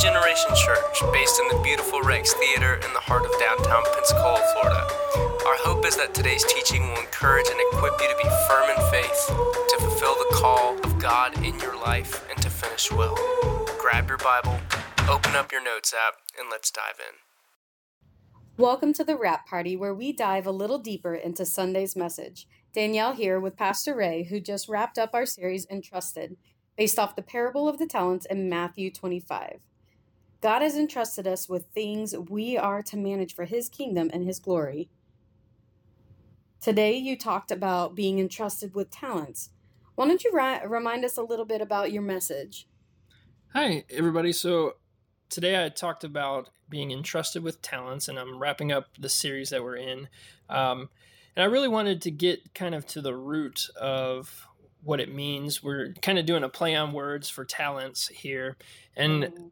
Generation Church, based in the beautiful Rex Theater in the heart of downtown Pensacola, Florida. Our hope is that today's teaching will encourage and equip you to be firm in faith, to fulfill the call of God in your life, and to finish well. Grab your Bible, open up your notes app, and let's dive in. Welcome to the Wrap Party, where we dive a little deeper into Sunday's message. Danielle here with Pastor Ray, who just wrapped up our series Entrusted, based off the parable of the talents in Matthew 25. God has entrusted us with things we are to manage for His kingdom and His glory. Today, you talked about being entrusted with talents. Why don't you ri- remind us a little bit about your message? Hi, everybody. So, today I talked about being entrusted with talents, and I'm wrapping up the series that we're in. Um, and I really wanted to get kind of to the root of what it means. We're kind of doing a play on words for talents here. And mm-hmm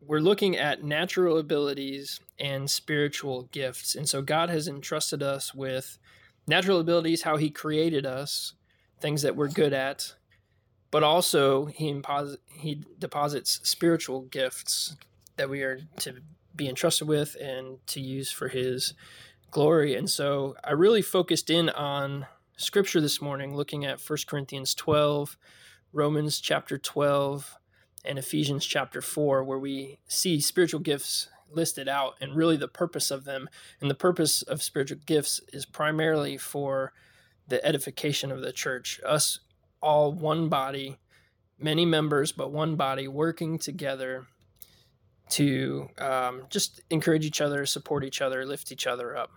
we're looking at natural abilities and spiritual gifts. And so God has entrusted us with natural abilities, how He created us, things that we're good at, but also He, impos- he deposits spiritual gifts that we are to be entrusted with and to use for His glory. And so I really focused in on scripture this morning, looking at 1 Corinthians 12, Romans chapter 12 and Ephesians chapter 4, where we see spiritual gifts listed out and really the purpose of them. And the purpose of spiritual gifts is primarily for the edification of the church, us all one body, many members, but one body working together to um, just encourage each other, support each other, lift each other up.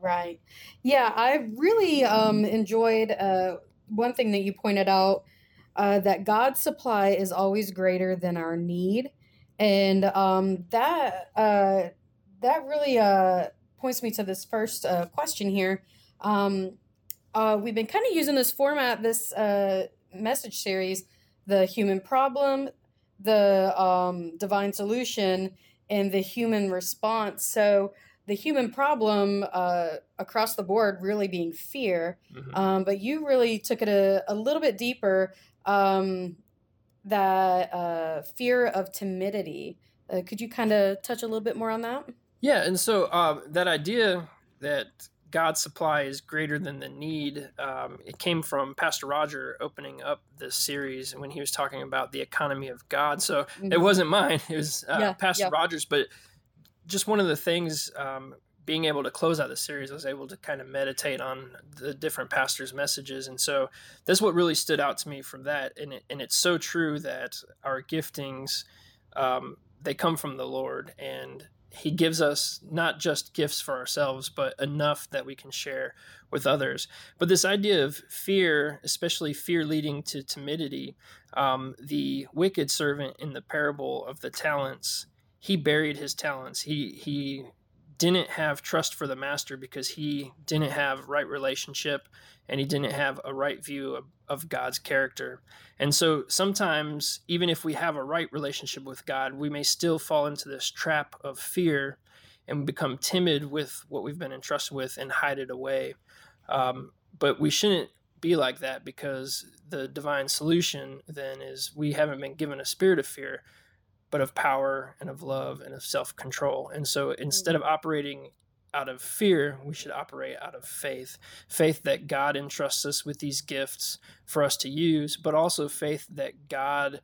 Right. Yeah, I really um, enjoyed uh, one thing that you pointed out uh, that God's supply is always greater than our need, and um, that uh, that really uh, points me to this first uh, question here. Um, uh, we've been kind of using this format, this uh, message series, the human problem, the um, divine solution, and the human response. So the human problem uh, across the board really being fear. Mm-hmm. Um, but you really took it a, a little bit deeper um, that uh, fear of timidity. Uh, could you kind of touch a little bit more on that? Yeah, and so uh, that idea that God's supply is greater than the need. Um, it came from Pastor Roger opening up this series when he was talking about the economy of God. So mm-hmm. it wasn't mine; it was uh, yeah, Pastor yeah. Rogers. But just one of the things um, being able to close out the series, I was able to kind of meditate on the different pastors' messages, and so that's what really stood out to me from that. And it, and it's so true that our giftings, um, they come from the Lord, and He gives us not just gifts for ourselves, but enough that we can share with others. But this idea of fear, especially fear leading to timidity, um, the wicked servant in the parable of the talents he buried his talents. He he didn't have trust for the master because he didn't have right relationship and he didn't have a right view of, of, God's character. And so sometimes, even if we have a right relationship with God, we may still fall into this trap of fear and become timid with what we've been entrusted with and hide it away. Um, but we shouldn't be like that because the divine solution then is we haven't been given a spirit of fear but of power and of love and of self control. And so instead of mm-hmm. operating out of fear, we should operate out of faith. Faith that God entrusts us with these gifts for us to use, but also faith that God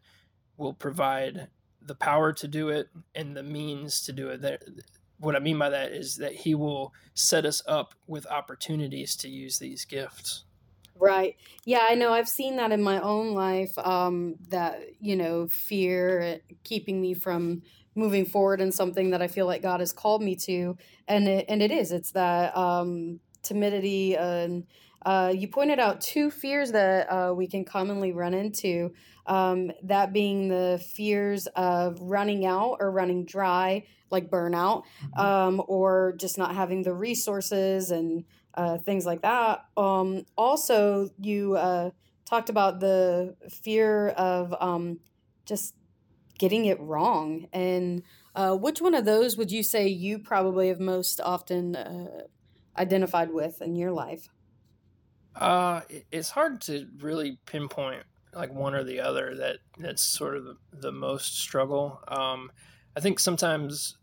will provide the power to do it and the means to do it. That, what I mean by that is that He will set us up with opportunities to use these gifts. Right. Yeah, I know. I've seen that in my own life. Um, that you know, fear keeping me from moving forward in something that I feel like God has called me to, and it, and it is. It's that um, timidity and. Uh, you pointed out two fears that uh, we can commonly run into. Um, that being the fears of running out or running dry, like burnout, mm-hmm. um, or just not having the resources and uh, things like that. Um, also, you uh, talked about the fear of um, just getting it wrong. And uh, which one of those would you say you probably have most often uh, identified with in your life? Uh, it's hard to really pinpoint like one or the other that that's sort of the, the most struggle. Um, I think sometimes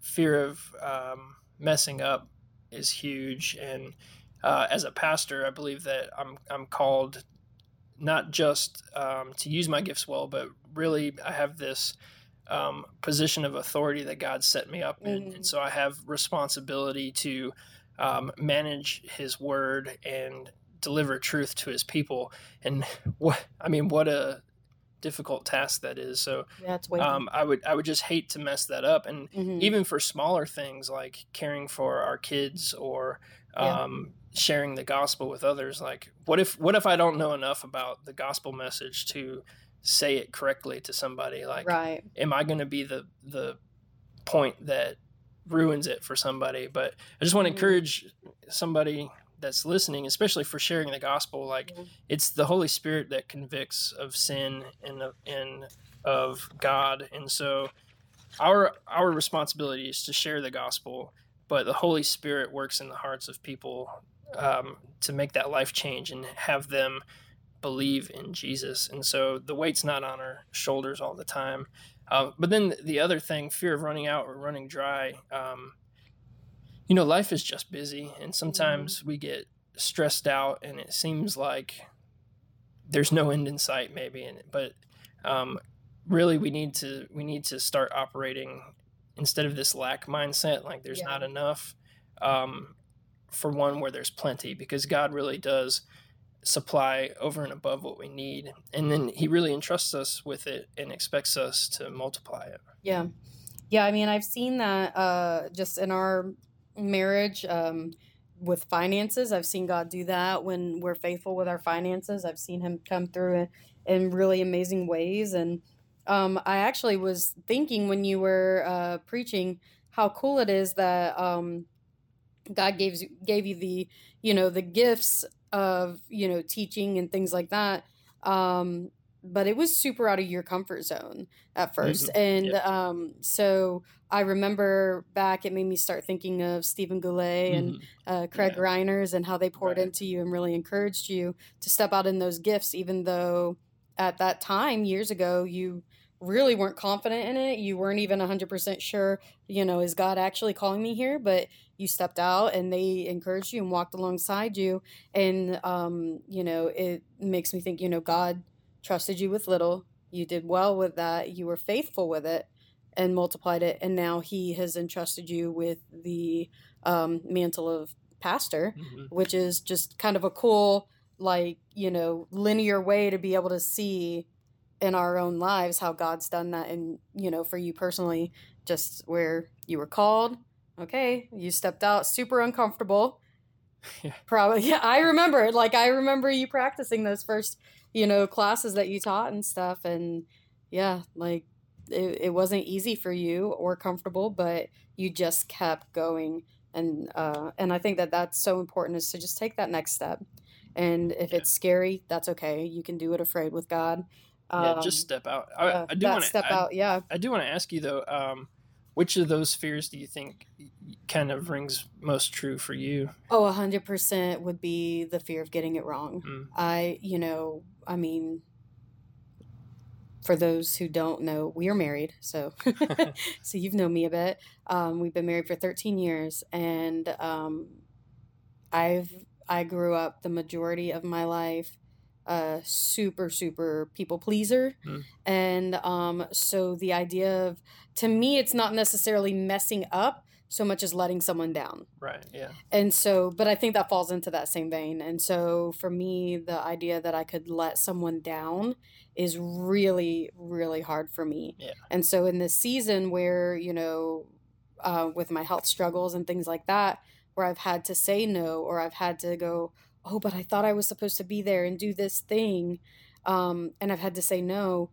fear of um, messing up is huge, and uh, as a pastor, I believe that I'm I'm called not just um, to use my gifts well, but really I have this um, position of authority that God set me up in, mm-hmm. and so I have responsibility to um, manage His word and deliver truth to His people. And what I mean, what a difficult task that is. So yeah, um, I would I would just hate to mess that up. And mm-hmm. even for smaller things like caring for our kids or um, yeah. sharing the gospel with others, like what if what if I don't know enough about the gospel message to say it correctly to somebody? Like, right. am I going to be the the point that ruins it for somebody? But I just want to mm-hmm. encourage somebody that's listening, especially for sharing the gospel, like mm-hmm. it's the Holy Spirit that convicts of sin and of, and of God, and so our our responsibility is to share the gospel, but the Holy Spirit works in the hearts of people um, to make that life change and have them believe in Jesus, and so the weight's not on our shoulders all the time. Uh, but then the other thing, fear of running out or running dry. Um, you know, life is just busy, and sometimes mm-hmm. we get stressed out, and it seems like there's no end in sight, maybe. And but um, really, we need to we need to start operating instead of this lack mindset, like there's yeah. not enough. Um, for one, where there's plenty, because God really does supply over and above what we need, and then He really entrusts us with it and expects us to multiply it. Yeah, yeah. I mean, I've seen that uh, just in our marriage um, with finances. I've seen God do that when we're faithful with our finances. I've seen Him come through in, in really amazing ways. And um, I actually was thinking when you were uh, preaching how cool it is that um, God gave gave you the you know the gifts of you know teaching and things like that. Um, but it was super out of your comfort zone at 1st mm-hmm. and yep. um, so I remember back it made me start thinking of Stephen Goulet and mm-hmm. uh, Craig yeah. Reiners and how they poured right. into you and really encouraged you to step out in those gifts, even though at that time years ago you really weren't confident in it. You weren't even 100% sure, you know, is God actually calling me here? But you stepped out and they encouraged you and walked alongside you. And, um, you know, it makes me think, you know, God trusted you with little. You did well with that. You were faithful with it and multiplied it. And now he has entrusted you with the um, mantle of pastor, mm-hmm. which is just kind of a cool, like, you know, linear way to be able to see in our own lives how God's done that. And, you know, for you personally, just where you were called. Okay, you stepped out super uncomfortable. Yeah. Probably. Yeah, I remember. Like I remember you practicing those first you know, classes that you taught and stuff. And yeah, like it, it wasn't easy for you or comfortable, but you just kept going. And, uh, and I think that that's so important is to just take that next step. And if yeah. it's scary, that's okay. You can do it afraid with God. Um, yeah, just step out. I, uh, I do want to step I, out. Yeah. I do want to ask you though, um, which of those fears do you think kind of rings most true for you? Oh, a hundred percent would be the fear of getting it wrong. Mm. I, you know, I mean, for those who don't know, we are married, so so you've known me a bit. Um, we've been married for 13 years, and um, I've I grew up the majority of my life a super super people pleaser, mm. and um, so the idea of to me, it's not necessarily messing up so much as letting someone down. Right. Yeah. And so, but I think that falls into that same vein. And so for me, the idea that I could let someone down is really, really hard for me. Yeah. And so in this season where, you know, uh, with my health struggles and things like that, where I've had to say no or I've had to go, oh, but I thought I was supposed to be there and do this thing. Um, and I've had to say no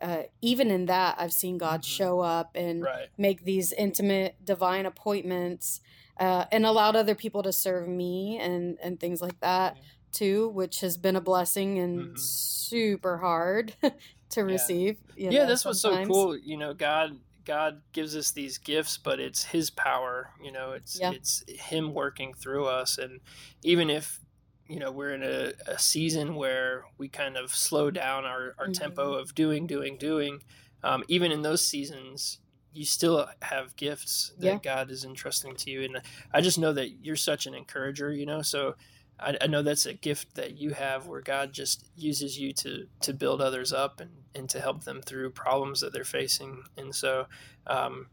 uh, even in that, I've seen God mm-hmm. show up and right. make these intimate, divine appointments, uh, and allowed other people to serve me and and things like that too, which has been a blessing and mm-hmm. super hard to receive. yeah, know, sometimes. what's so cool. You know, God God gives us these gifts, but it's His power. You know, it's yeah. it's Him working through us, and even if you know we're in a, a season where we kind of slow down our, our mm-hmm. tempo of doing doing doing um, even in those seasons you still have gifts that yeah. god is entrusting to you and i just know that you're such an encourager you know so I, I, know that's a gift that you have where god just uses you to to build others up and, and to help them through problems that they're facing and so um,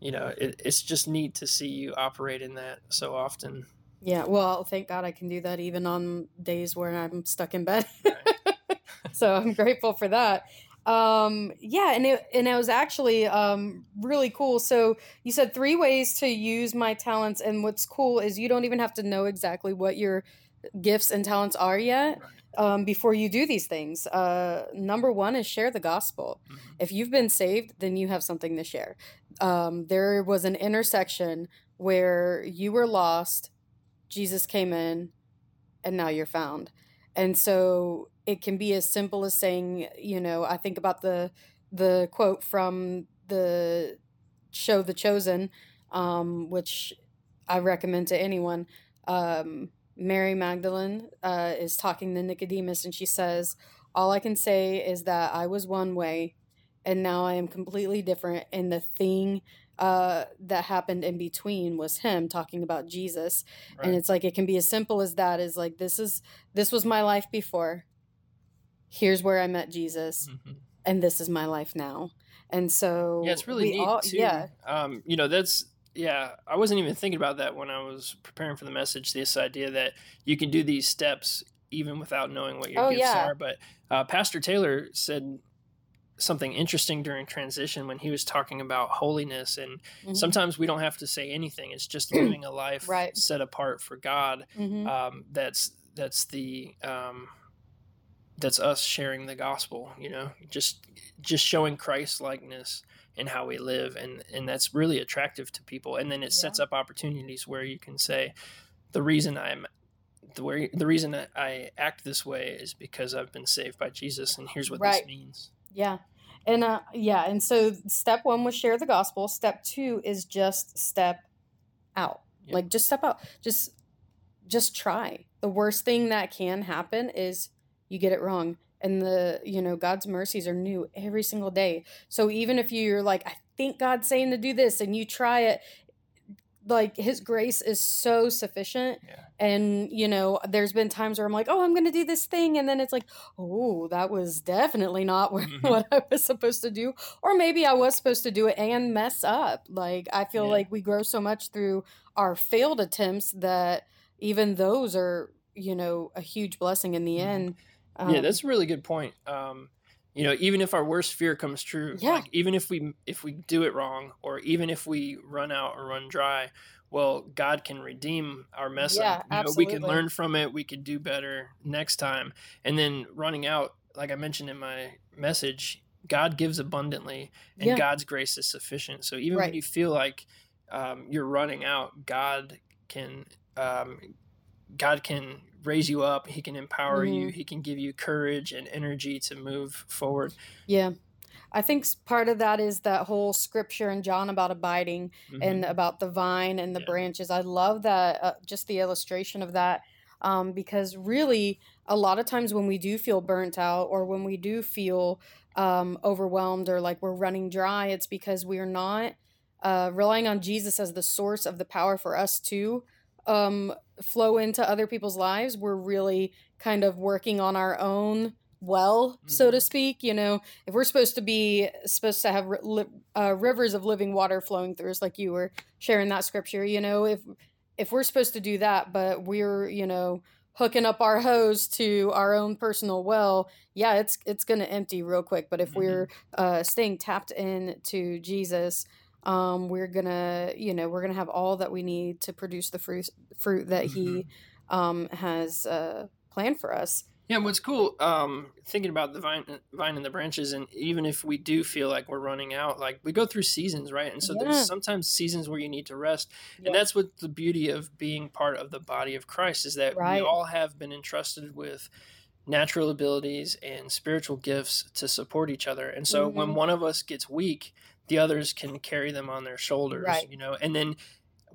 you know it, it's just neat to see you operate in that so often yeah, well, thank God I can do that even on days where I'm stuck in bed. so I'm grateful for that. Um, yeah, and it and it was actually um really cool. So you said three ways to use my talents, and what's cool is you don't even have to know exactly what your gifts and talents are yet. Um, before you do these things. Uh, number one is share the gospel. Mm-hmm. If you've been saved, then you have something to share. Um, there was an intersection where you were lost Jesus came in and now you're found. And so it can be as simple as saying, you know, I think about the the quote from the show The Chosen, um, which I recommend to anyone. Um, Mary Magdalene uh, is talking to Nicodemus, and she says, All I can say is that I was one way, and now I am completely different. And the thing uh, that happened in between was him talking about Jesus. Right. And it's like it can be as simple as that is like this is this was my life before. Here's where I met Jesus. Mm-hmm. And this is my life now. And so Yeah, it's really neat all, too. Yeah. Um, you know, that's yeah, I wasn't even thinking about that when I was preparing for the message. This idea that you can do these steps even without knowing what your oh, gifts yeah. are. But uh, Pastor Taylor said something interesting during transition when he was talking about holiness and mm-hmm. sometimes we don't have to say anything it's just living a life right. set apart for god mm-hmm. um, that's that's the um, that's us sharing the gospel you know just just showing christ likeness in how we live and and that's really attractive to people and then it yeah. sets up opportunities where you can say the reason i'm the way the reason I act this way is because I've been saved by Jesus, and here's what right. this means. Yeah, and uh, yeah, and so step one was share the gospel. Step two is just step out. Yep. Like just step out. Just just try. The worst thing that can happen is you get it wrong. And the, you know, God's mercies are new every single day. So even if you're like, I think God's saying to do this and you try it, like his grace is so sufficient yeah. and you know there's been times where i'm like oh i'm gonna do this thing and then it's like oh that was definitely not what, mm-hmm. what i was supposed to do or maybe i was supposed to do it and mess up like i feel yeah. like we grow so much through our failed attempts that even those are you know a huge blessing in the mm-hmm. end um, yeah that's a really good point um you know even if our worst fear comes true yeah. like even if we if we do it wrong or even if we run out or run dry well god can redeem our mess yeah, up you absolutely. know we can learn from it we can do better next time and then running out like i mentioned in my message god gives abundantly and yeah. god's grace is sufficient so even right. when you feel like um, you're running out god can um, god can raise you up he can empower mm-hmm. you he can give you courage and energy to move forward yeah I think part of that is that whole scripture in John about abiding mm-hmm. and about the vine and the yeah. branches. I love that, uh, just the illustration of that, um, because really, a lot of times when we do feel burnt out or when we do feel um, overwhelmed or like we're running dry, it's because we're not uh, relying on Jesus as the source of the power for us to um, flow into other people's lives, we're really kind of working on our own well, mm-hmm. so to mm-hmm. speak. You know, if we're supposed to be supposed to have uh, rivers of living water flowing through us, like you were sharing that scripture, you know, if if we're supposed to do that, but we're you know hooking up our hose to our own personal well, yeah, it's it's gonna empty real quick. But if mm-hmm. we're uh, staying tapped in to Jesus, um, we're gonna you know we're gonna have all that we need to produce the fruit fruit that mm-hmm. he um, has uh, planned for us yeah what's cool um, thinking about the vine vine and the branches and even if we do feel like we're running out like we go through seasons right and so yeah. there's sometimes seasons where you need to rest yeah. and that's what the beauty of being part of the body of christ is that right. we all have been entrusted with natural abilities and spiritual gifts to support each other and so mm-hmm. when one of us gets weak the others can carry them on their shoulders, right. you know, and then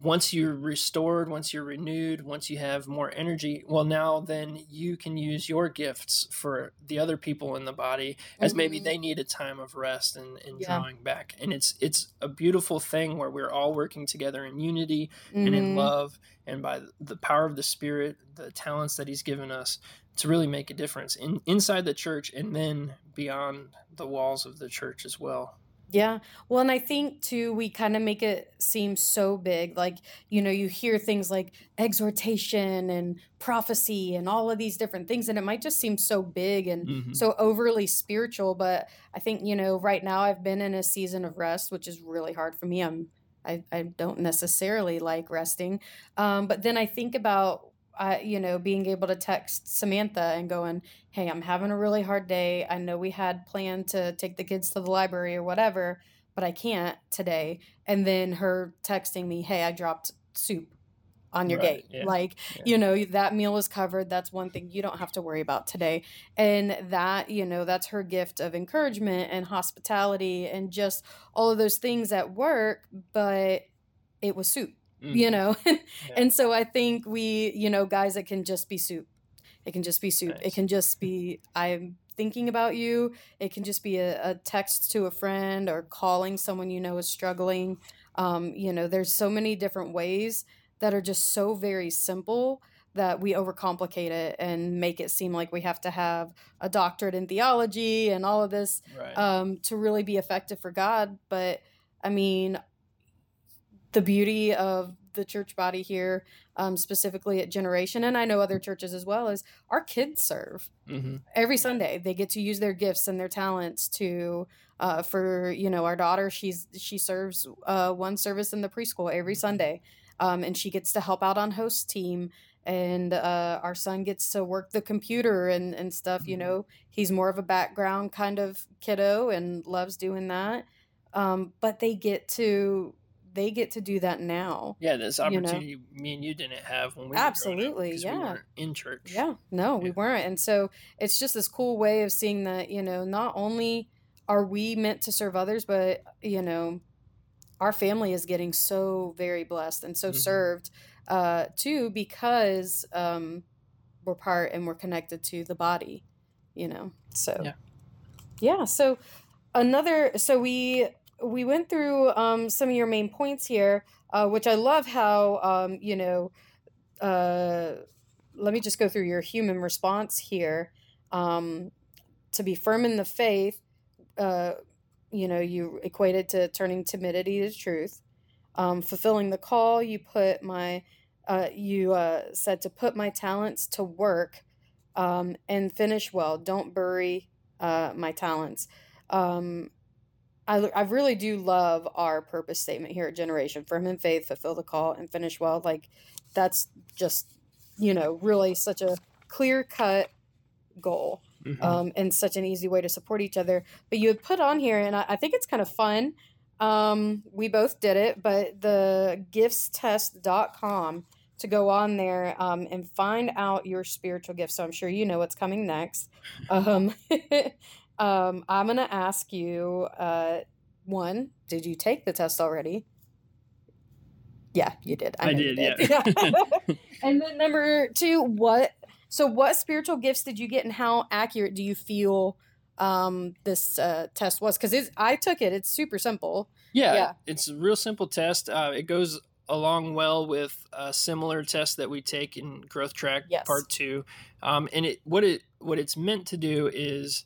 once you're restored, once you're renewed, once you have more energy, well, now then you can use your gifts for the other people in the body as mm-hmm. maybe they need a time of rest and, and yeah. drawing back. And it's it's a beautiful thing where we're all working together in unity mm-hmm. and in mm-hmm. love, and by the power of the Spirit, the talents that He's given us to really make a difference in inside the church and then beyond the walls of the church as well. Yeah. Well, and I think too, we kind of make it seem so big. Like, you know, you hear things like exhortation and prophecy and all of these different things, and it might just seem so big and mm-hmm. so overly spiritual. But I think, you know, right now I've been in a season of rest, which is really hard for me. I'm, I, I don't necessarily like resting. Um, but then I think about I, you know, being able to text Samantha and going, "Hey, I'm having a really hard day. I know we had planned to take the kids to the library or whatever, but I can't today." And then her texting me, "Hey, I dropped soup on your right, gate. Yeah, like, yeah. you know, that meal is covered. That's one thing you don't have to worry about today." And that, you know, that's her gift of encouragement and hospitality and just all of those things at work, but it was soup mm. you know yeah. and so i think we you know guys it can just be soup it can just be soup nice. it can just be i'm thinking about you it can just be a, a, text to a friend or calling someone you know is struggling um, you know there's so many different ways that are just so very simple that we overcomplicate it and make it seem like we have to have a doctorate in theology and all of this right. um, to really be effective for god but i mean the beauty of the church body here, um, specifically at Generation, and I know other churches as well, is our kids serve mm-hmm. every Sunday. They get to use their gifts and their talents to. Uh, for you know, our daughter, she's she serves uh, one service in the preschool every mm-hmm. Sunday, um, and she gets to help out on host team. And uh, our son gets to work the computer and and stuff. Mm-hmm. You know, he's more of a background kind of kiddo and loves doing that. Um, but they get to they get to do that now. Yeah, this opportunity you know? me and you didn't have when we absolutely yeah we in church. Yeah, no, yeah. we weren't, and so it's just this cool way of seeing that you know not only are we meant to serve others, but you know our family is getting so very blessed and so mm-hmm. served uh, too because um, we're part and we're connected to the body, you know. So yeah, yeah. So another so we we went through um, some of your main points here, uh, which I love how, um, you know, uh, let me just go through your human response here. Um, to be firm in the faith, uh, you know, you equated to turning timidity to truth. Um, fulfilling the call, you put my, uh, you uh, said to put my talents to work um, and finish well. Don't bury uh, my talents. Um, I, I really do love our purpose statement here at Generation Firm in faith, fulfill the call, and finish well. Like, that's just, you know, really such a clear cut goal mm-hmm. um, and such an easy way to support each other. But you had put on here, and I, I think it's kind of fun. Um, we both did it, but the giftstest.com to go on there um, and find out your spiritual gifts. So I'm sure you know what's coming next. Um, Um, I'm going to ask you uh, one, did you take the test already? Yeah, you did. I, I did, did, yeah. and then number two, what? So, what spiritual gifts did you get, and how accurate do you feel um, this uh, test was? Because I took it; it's super simple. Yeah, yeah. it's a real simple test. Uh, it goes along well with a similar test that we take in Growth Track yes. Part Two, um, and it what it what it's meant to do is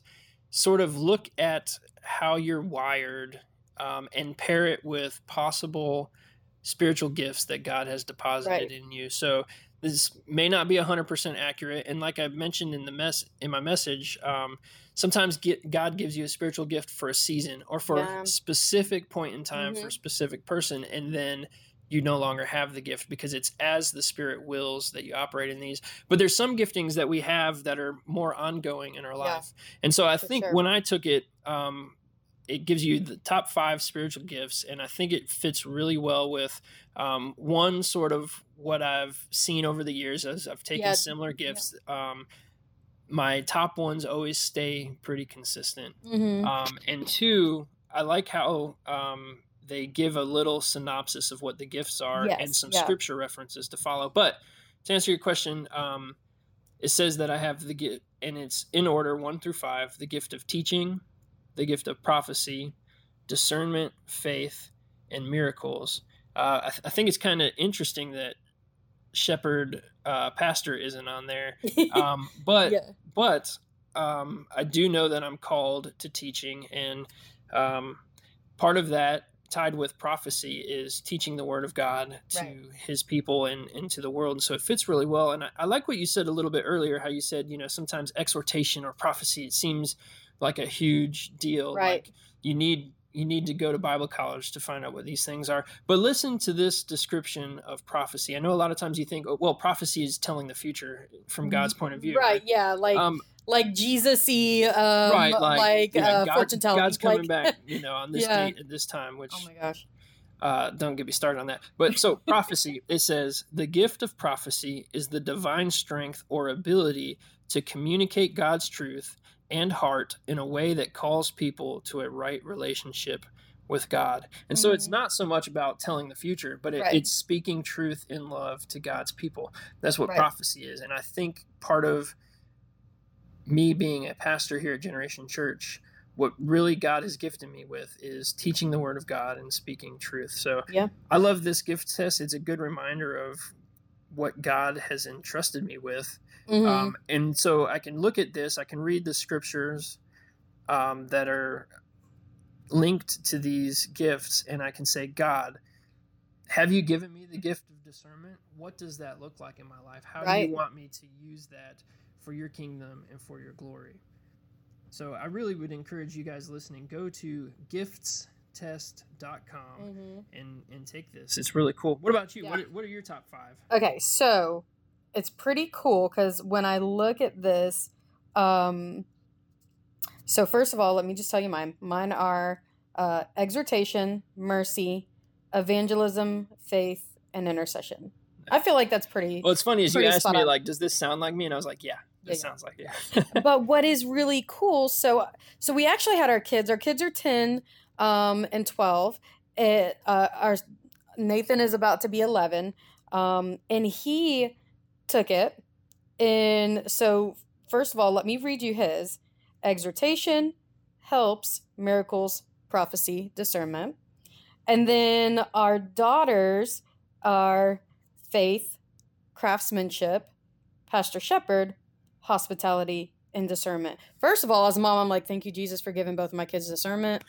sort of look at how you're wired um, and pair it with possible spiritual gifts that God has deposited right. in you. So this may not be 100% accurate and like i mentioned in the mess in my message um, sometimes get, god gives you a spiritual gift for a season or for yeah. a specific point in time mm-hmm. for a specific person and then you no longer have the gift because it's as the spirit wills that you operate in these but there's some giftings that we have that are more ongoing in our life yeah, and so i think sure. when i took it um, it gives you the top five spiritual gifts and i think it fits really well with um, one sort of what i've seen over the years as i've taken yeah. similar gifts yeah. um, my top ones always stay pretty consistent mm-hmm. Um, and two i like how um, they give a little synopsis of what the gifts are and some yeah. scripture references to follow. But to answer your question, um, it says that I have the gift, and it's in order one through five the gift of teaching, the gift of prophecy, discernment, faith, and miracles. Uh, I, th- I think it's kind of interesting that shepherd uh, pastor isn't on there. Um, but yeah. but um, I do know that I'm called to teaching, and um, part of that, tied with prophecy, is teaching the Word of God to Right. His people and into the world. And so it fits really well. And I, I like what you said a little bit earlier. How you said, you know, sometimes exhortation or prophecy it seems like a huge deal. Right. Like you need you need to go to Bible college to find out what these things are. But listen to this description of prophecy. I know a lot of times you think, oh, well, prophecy is telling the future from God's point of view. Mm-hmm. Right, yeah, like Um, like Jesus-y, um, right, like, like, yeah, uh, God- fortune telling. God's coming like, back, you know, on this Yeah. date at this time, which Oh my gosh. uh, don't get me started on that. But so prophecy, it says the gift of prophecy is the divine strength or ability to communicate God's truth and heart in a way that calls people to a right relationship with God. And so it's Mhm. not so much about telling the future, but it, Right. it's speaking truth in love to God's people. That's what Right. prophecy is. And I think part of me being a pastor here at Generation Church, what really God has gifted me with is teaching the Word of God and speaking truth. So Yeah. I love this gift test. It's a good reminder of what God has entrusted me with. Mhm. Um, and so I can look at this, I can read the scriptures um, that are linked to these gifts, and I can say, God, have you given me the gift of discernment? What does that look like in my life? How do you want me to use that for your kingdom and for your glory? So I really would encourage you guys listening, go to giftstest.com Mhm. and, and take this. It's really cool. What about you? Yeah. What, are, what are your top five? Okay, so it's pretty cool because when I look at this, um, so first of all, let me just tell you mine. Mine are uh, exhortation, mercy, evangelism, faith, and intercession. I feel like that's pretty. Well, it's funny as you Pretty asked me, on. like, does this sound like me? And I was like, yeah, this Yeah, yeah. sounds like it. but what is really cool so so we actually had our kids our kids are 10 um and 12 it, uh, our nathan is about to be 11 um and he took it and so first of all let me read you his exhortation helps miracles prophecy discernment and then our daughters are faith craftsmanship pastor shepherd hospitality and discernment. First of all, as a mom, I'm like, thank you, Jesus, for giving both of my kids discernment.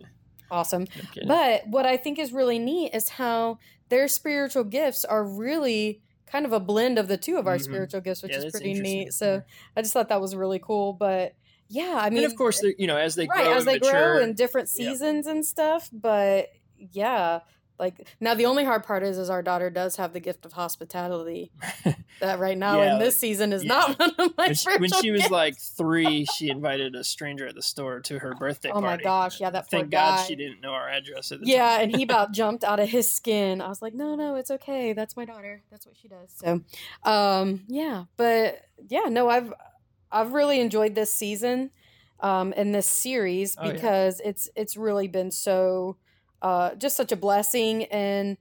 awesome. Kidding. But what I think is really neat is how their spiritual gifts are really kind of a blend of the two of our Mhm. spiritual gifts, which Yeah, is pretty neat. So I just thought that was really cool. But yeah, I mean, and of course, they're- you know, as they right grow as they mature, grow in different Yeah. seasons and stuff. But yeah. Like now, the only hard part is, is our daughter does have the gift of hospitality. That right now Yeah, in this season is yeah. not one of my when, she, when she was like three, she invited a stranger at the store to her birthday Oh my gosh, yeah, that Thank God guy. she didn't know our address at the yeah and he about jumped out of his skin i was like no no it's okay that's my daughter that's what she does so um yeah but yeah no i've i've really enjoyed this season um and this series Oh, yeah. because it's it's really been so uh just such a blessing and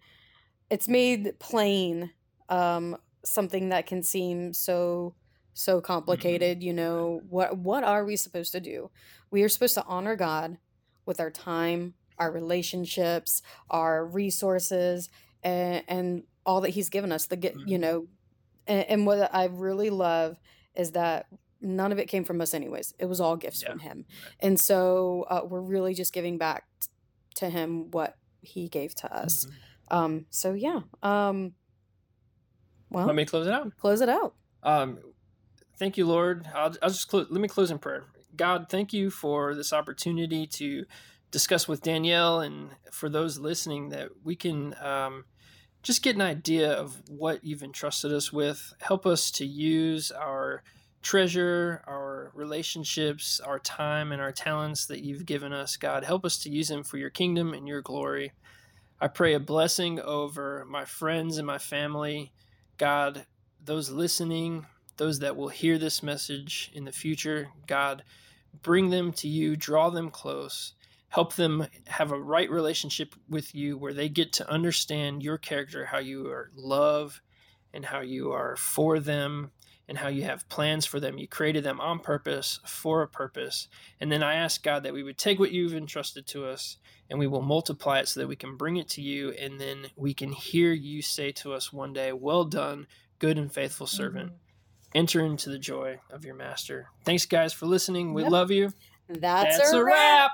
it's made plain um something that can seem so so complicated you know what what are we supposed to do? We are supposed to honor god with our time our relationships our resources and, and all that he's given us the get you Mhm. know and, and what i really love is that none of it came from us anyways. It was all gifts Yeah. from him. And so uh, we're really just giving back to him what he gave to us Mhm. um so yeah um well Let me close it out. close it out Um, thank you, Lord. I'll, I'll just close. Let me close in prayer. God, thank you for this opportunity to discuss with Danielle and for those listening that we can um, just get an idea of what you've entrusted us with. Help us to use our treasure, our relationships, our time, and our talents that you've given us. God, help us to use them for your kingdom and your glory. I pray a blessing over my friends and my family. God, those listening, those that will hear this message in the future, God, bring them to you, draw them close, help them have a right relationship with you where they get to understand your character, how you are love and how you are for them and how you have plans for them. You created them on purpose for a purpose. And then I ask God that we would take what you've entrusted to us and we will multiply it so that we can bring it to you and then we can hear you say to us one day, Well done, good and faithful servant. Mm-hmm. Enter into the joy of your master. Thanks, guys, for listening. We yep. love you. That's, That's a, a wrap.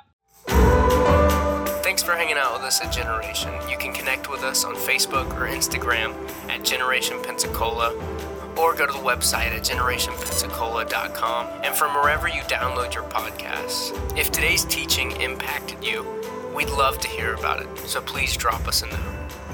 wrap. Thanks for hanging out with us at Generation. You can connect with us on Facebook or Instagram at Generation Pensacola or go to the website at generationpensacola.com and from wherever you download your podcasts. If today's teaching impacted you, we'd love to hear about it, so please drop us a note.